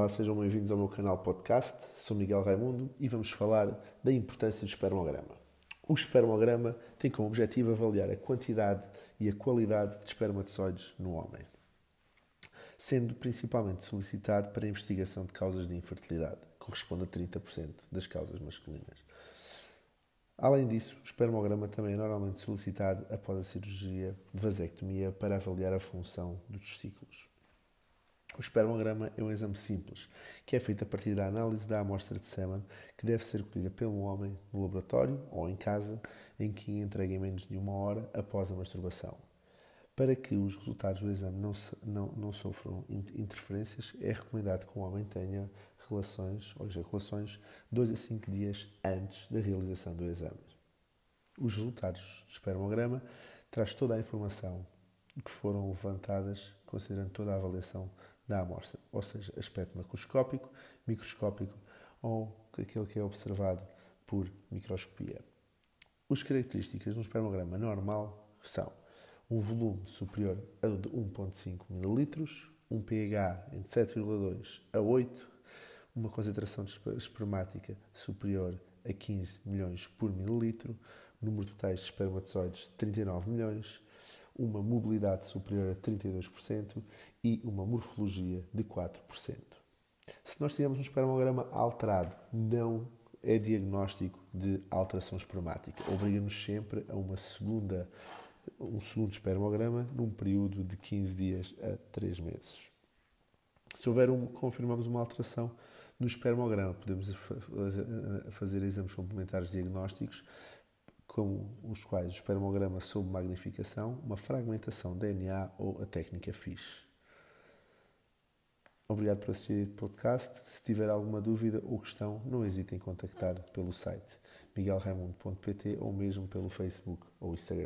Olá, sejam bem-vindos ao meu canal podcast. Sou Miguel Raimundo e vamos falar da importância do espermograma. O espermograma tem como objetivo avaliar a quantidade e a qualidade de espermatozoides no homem, sendo principalmente solicitado para a investigação de causas de infertilidade, que corresponde a 30% das causas masculinas. Além disso, o espermograma também é normalmente solicitado após a cirurgia de vasectomia para avaliar a função dos testículos. O espermograma é um exame simples, que é feito a partir da análise da amostra de sêmen, que deve ser colhida pelo homem no laboratório ou em casa, em que entrega em menos de uma hora após a masturbação. Para que os resultados do exame não, não, não sofram interferências, é recomendado que o homem tenha relações ou ejaculações 2 a 5 dias antes da realização do exame. Os resultados do espermograma traz toda a informação que foram levantadas, considerando toda a avaliação da amostra, ou seja, aspecto macroscópico, microscópico ou aquele que é observado por microscopia. As características de um espermograma normal são um volume superior a 1,5 ml, um pH entre 7,2 a 8, uma concentração espermática superior a 15 milhões por mililitro, número total de espermatozoides 39 milhões, uma mobilidade superior a 32% e uma morfologia de 4%. Se nós tivermos um espermograma alterado, não é diagnóstico de alteração espermática. Obriga-nos sempre a uma segunda, um segundo espermograma num período de 15 dias a 3 meses. Se houver um, confirmamos uma alteração no espermograma, podemos fazer exames complementares diagnósticos como os quais o espermograma sob magnificação, uma fragmentação DNA ou a técnica FISH. Obrigado por assistir este podcast. Se tiver alguma dúvida ou questão, não hesite em contactar pelo site miguelraimundo.pt ou mesmo pelo Facebook ou Instagram.